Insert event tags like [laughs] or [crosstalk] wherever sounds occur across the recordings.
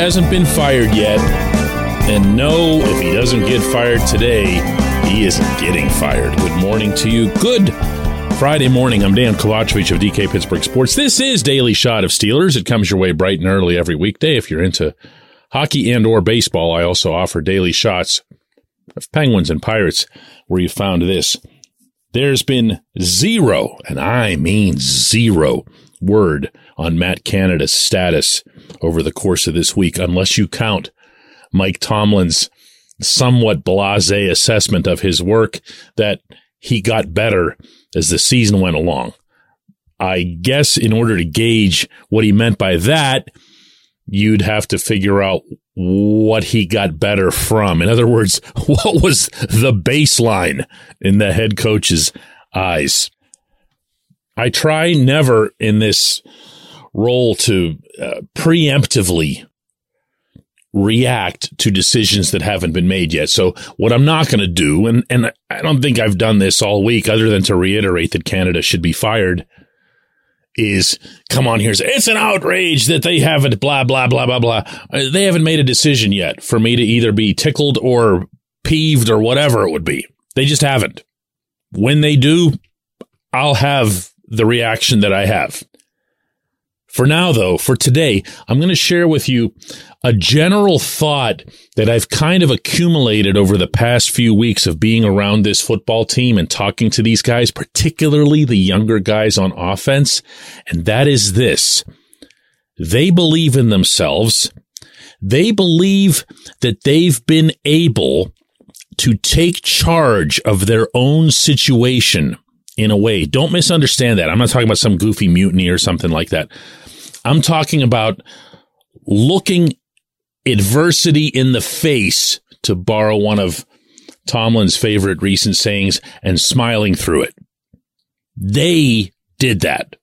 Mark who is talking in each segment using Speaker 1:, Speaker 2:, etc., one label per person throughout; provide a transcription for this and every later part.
Speaker 1: hasn't been fired yet. And no, if he doesn't get fired today, he isn't getting fired. Good morning to you. Good Friday morning. I'm Dejan Kovacevic of DK Pittsburgh Sports. This is Daily Shot of Steelers. It comes your way bright and early every weekday. If you're into hockey and or baseball, I also offer daily shots of Penguins and Pirates where you found this. There's been zero, and I mean zero, word on Matt Canada's status over the course of this week, unless you count Mike Tomlin's somewhat blase assessment of his work that he got better as the season went along. I guess in order to gauge what he meant by that, you'd have to figure out what he got better from. In other words, [laughs] what was the baseline in the head coach's eyes? I try never in this role to uh, preemptively react to decisions that haven't been made yet. So what I'm not going to do, and, and I don't think I've done this all week other than to reiterate that Canada should be fired is come on here. it's an outrage that they haven't blah blah blah blah blah. They haven't made a decision yet for me to either be tickled or peeved or whatever it would be. They just haven't. When they do i'll have the reaction that i have. For now, though, for today, I'm going to share with you a general thought that I've kind of accumulated over the past few weeks of being around this football team and talking to these guys, particularly the younger guys on offense. And that is this. They believe in themselves. They believe that they've been able to take charge of their own situation in a way. Don't misunderstand that. I'm not talking about some goofy mutiny or something like that. I'm talking about looking adversity in the face, to borrow one of Tomlin's favorite recent sayings, and smiling through it. They did that.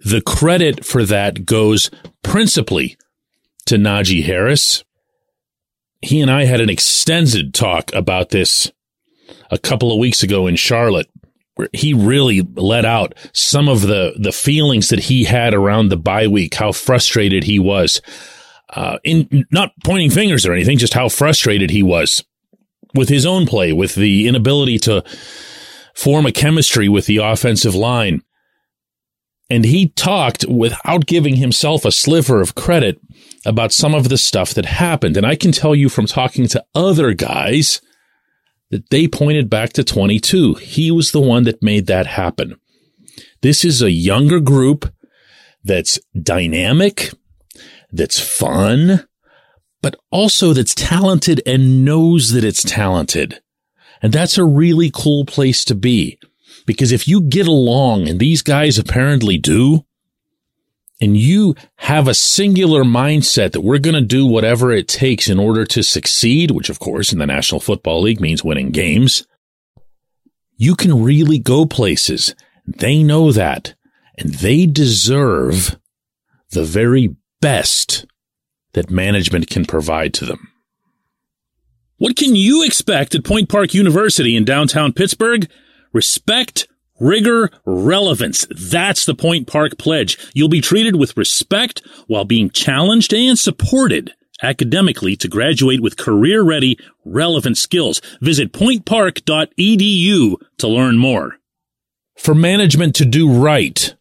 Speaker 1: The credit for that goes principally to Najee Harris. He and I had an extended talk about this a couple of weeks ago in Charlotte where he really let out some of the the feelings that he had around the bye week, how frustrated he was. Uh, in not pointing fingers or anything, just how frustrated he was with his own play, with the inability to form a chemistry with the offensive line. And he talked without giving himself a sliver of credit about some of the stuff that happened. And I can tell you from talking to other guys that they pointed back to 22. He was the one that made that happen. This is a younger group that's dynamic, that's fun, but also that's talented and knows that it's talented. And that's a really cool place to be. Because if you get along, and these guys apparently do, and you have a singular mindset that we're going to do whatever it takes in order to succeed, which of course in the National Football League means winning games, you can really go places. They know that and they deserve the very best that management can provide to them. What can you expect at Point Park University in downtown Pittsburgh? Respect, Rigor, relevance. That's the Point Park Pledge. You'll be treated with respect while being challenged and supported academically to graduate with career ready, relevant skills. Visit pointpark.edu to learn more. For management to do right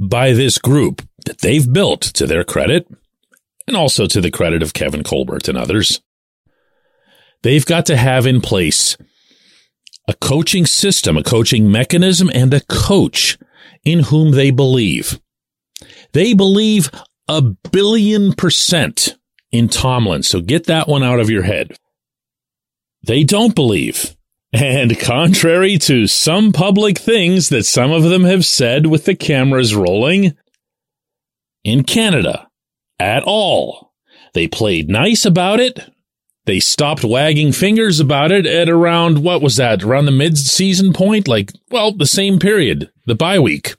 Speaker 1: by this group that they've built to their credit, and also to the credit of Kevin Colbert and others, they've got to have in place a coaching system, a coaching mechanism, and a coach in whom they believe. They believe a billion percent in Tomlin. So get that one out of your head. They don't believe. And contrary to some public things that some of them have said with the cameras rolling, in Canada, at all. They played nice about it. They stopped wagging fingers about it at around, what was that, around the mid season point? Like, well, the same period, the bye week.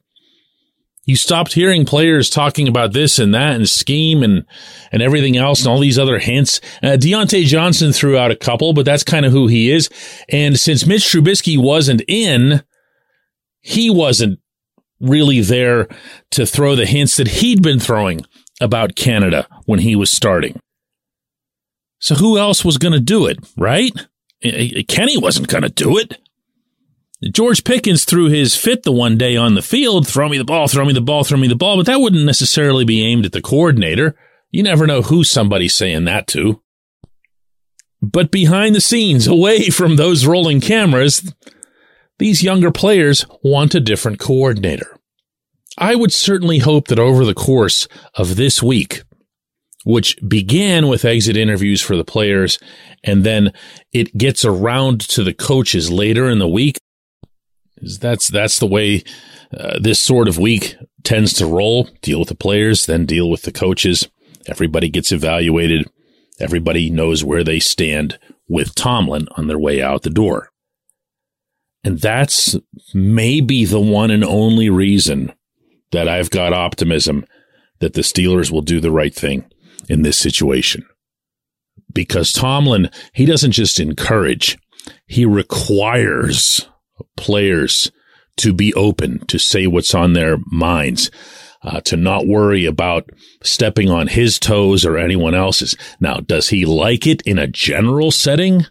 Speaker 1: You stopped hearing players talking about this and that and scheme and, and everything else and all these other hints. Uh, Diontae Johnson threw out a couple, but that's kind of who he is. And since Mitch Trubisky wasn't in, he wasn't really there to throw the hints that he'd been throwing about Canada when he was starting. So who else was going to do it, right? Eh, eh, Kenny wasn't going to do it. George Pickens threw his fit the one day on the field, throw me the ball, throw me the ball, throw me the ball, but that wouldn't necessarily be aimed at the coordinator. You never know who somebody's saying that to. But behind the scenes, away [laughs] from those rolling cameras, these younger players want a different coordinator. I would certainly hope that over the course of this week, which began with exit interviews for the players, and then it gets around to the coaches later in the week. That's that's the way uh, this sort of week tends to roll. Deal with the players, then deal with the coaches. Everybody gets evaluated. Everybody knows where they stand with Tomlin on their way out the door. And that's maybe the one and only reason that I've got optimism that the Steelers will do the right thing in this situation. Because Tomlin, he doesn't just encourage, he requires players to be open, to say what's on their minds, uh, to not worry about stepping on his toes or anyone else's. Now, does he like it in a general setting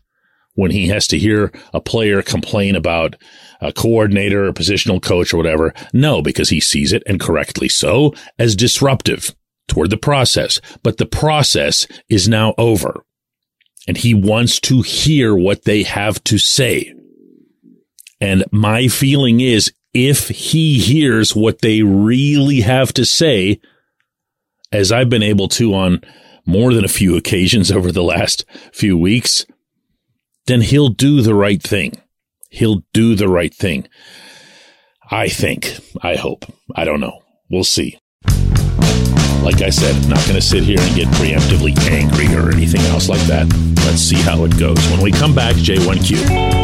Speaker 1: when he has to hear a player complain about a coordinator or positional coach or whatever? No, because he sees it and correctly so as disruptive toward the process, but the process is now over and he wants to hear what they have to say. And my feeling is if he hears what they really have to say, as I've been able to on more than a few occasions [laughs] over the last few weeks, then he'll do the right thing. He'll do the right thing. I think. I hope. I don't know. We'll see. Like I said, not going to sit here and get preemptively angry or anything else like that. Let's see how it goes. When we come back, J1Q.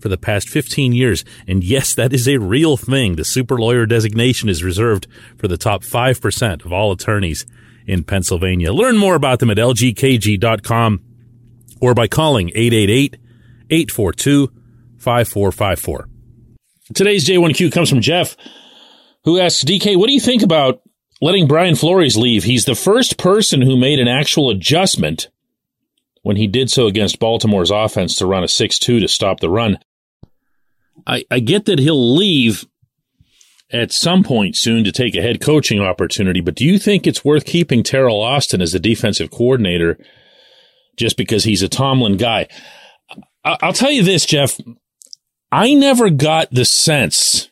Speaker 1: for the past 15 years. And yes, that is a real thing. The super lawyer designation is reserved for the top 5% of all attorneys in Pennsylvania. Learn more about them at lgkg.com or by calling 888-842-5454. Today's J1Q comes from Jeff, who asks, DK, what do you think about letting Brian Flores leave? He's the first person who made an actual adjustment when he did so against Baltimore's offense to run a 6-2 to stop the run. I, I get that he'll leave at some point soon to take a head coaching opportunity, but do you think it's worth keeping Teryl Austin as the defensive coordinator just because he's a Tomlin guy? I'll tell you this, Jeff. I never got the sense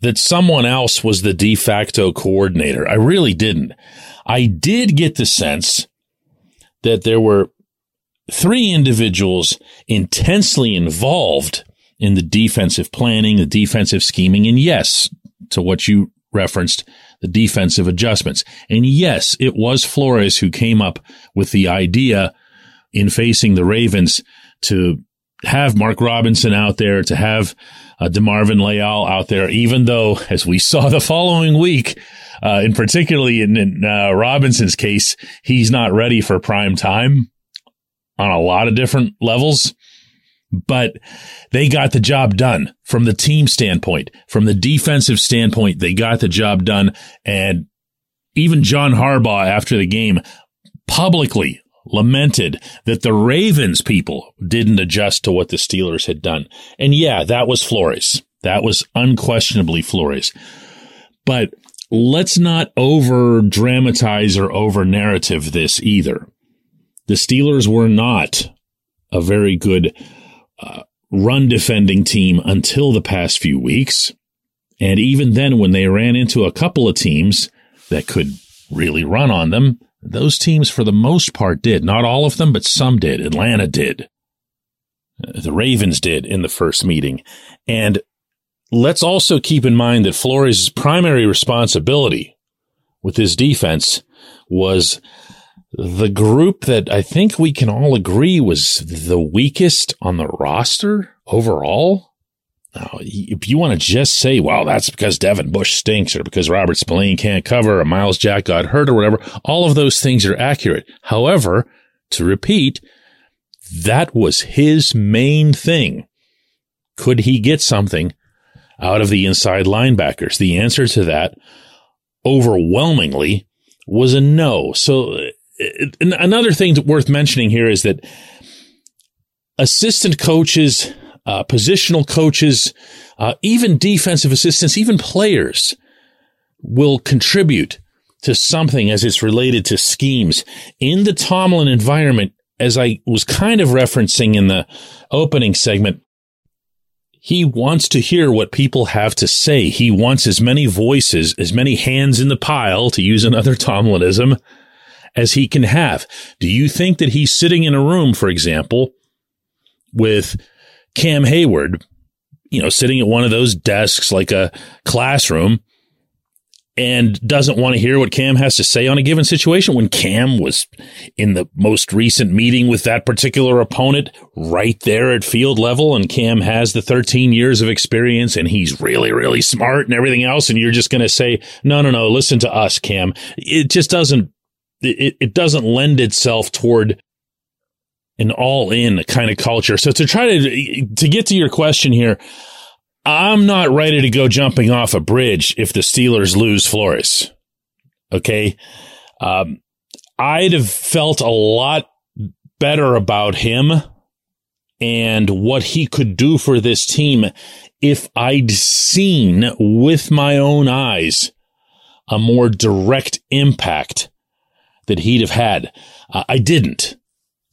Speaker 1: that someone else was the de facto coordinator. I really didn't. I did get the sense that there were three individuals intensely involved in the defensive planning, the defensive scheming, and yes, to what you referenced, the defensive adjustments. And yes, it was Flores who came up with the idea in facing the Ravens to have Mark Robinson out there, to have uh, DeMarvin Leal out there, even though, as we saw the following week, uh, and particularly in, in uh, Robinson's case, he's not ready for prime time on a lot of different levels but they got the job done from the team standpoint, from the defensive standpoint. They got the job done. And even John Harbaugh after the game publicly lamented that the Ravens people didn't adjust to what the Steelers had done. And yeah, that was Flores. That was unquestionably Flores. But let's not over dramatize or over narrative this either. The Steelers were not a very good uh, run defending team until the past few weeks. And even then, when they ran into a couple of teams that could really run on them, Those teams, for the most part, did. Not all of them, but some did. Atlanta did. The Ravens did in the first meeting. And let's also keep in mind that Flores' primary responsibility with his defense was the group that I think we can all agree was the weakest on the roster overall. Now, if you want to just say, well, that's because Devin Bush stinks or because Robert Spillane can't cover or Myles Jack got hurt or whatever, all of those things are accurate. However, to repeat, that was his main thing. Could he get something out of the inside linebackers? The answer to that overwhelmingly was a no. So another thing worth mentioning here is that assistant coaches uh, positional coaches, uh, even defensive assistants, even players will contribute to something as it's related to schemes in the Tomlin environment. As I was kind of referencing in the opening segment, he wants to hear what people have to say. He wants as many voices, as many hands in the pile, to use another Tomlinism, as he can have. Do you think that he's sitting in a room, for example, with Cam Hayward, you know, sitting at one of those desks like a classroom and doesn't want to hear what Cam has to say on a given situation when Cam was in the most recent meeting with that particular opponent right there at field level and Cam has the 13 years of experience and he's really, really smart and everything else. And you're just going to say, no, no, no, listen to us, Cam. It just doesn't, it, it doesn't lend itself toward an all in kind of culture. So to try to, to get to your question here, I'm not ready to go jumping off a bridge if the Steelers lose Flores. Okay. Um, I'd have felt a lot better about him and what he could do for this team if I'd seen with my own eyes a more direct impact that he'd have had. Uh, I didn't.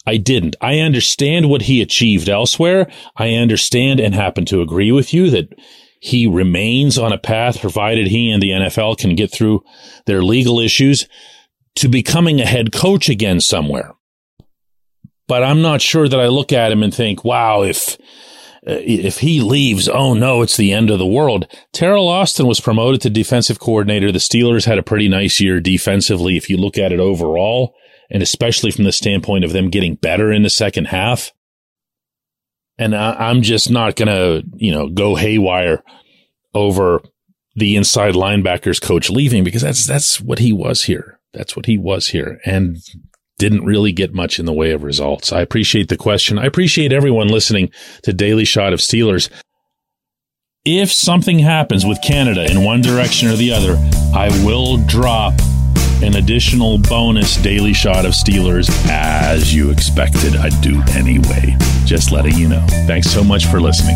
Speaker 1: I didn't. I understand what he achieved elsewhere. I understand and happen to agree with you that he remains on a path, provided he and the NFL can get through their legal issues, to becoming a head coach again somewhere. But I'm not sure that I look at him and think, wow, if, Uh, if he leaves, oh no, it's the end of the world. Teryl Austin was promoted to defensive coordinator. The Steelers had a pretty nice year defensively if you look at it overall and especially from the standpoint of them getting better in the second half. And I, am just not going to, you know, go haywire over the inside linebackers coach leaving because that's, that's what he was here. That's what he was here and didn't really get much in the way of results. I appreciate the question. I appreciate everyone listening to Daily Shot of Steelers. If something happens with Canada in one direction or the other, I will drop an additional bonus daily shot of Steelers as you expected I'd do anyway. Just letting you know. Thanks so much for listening.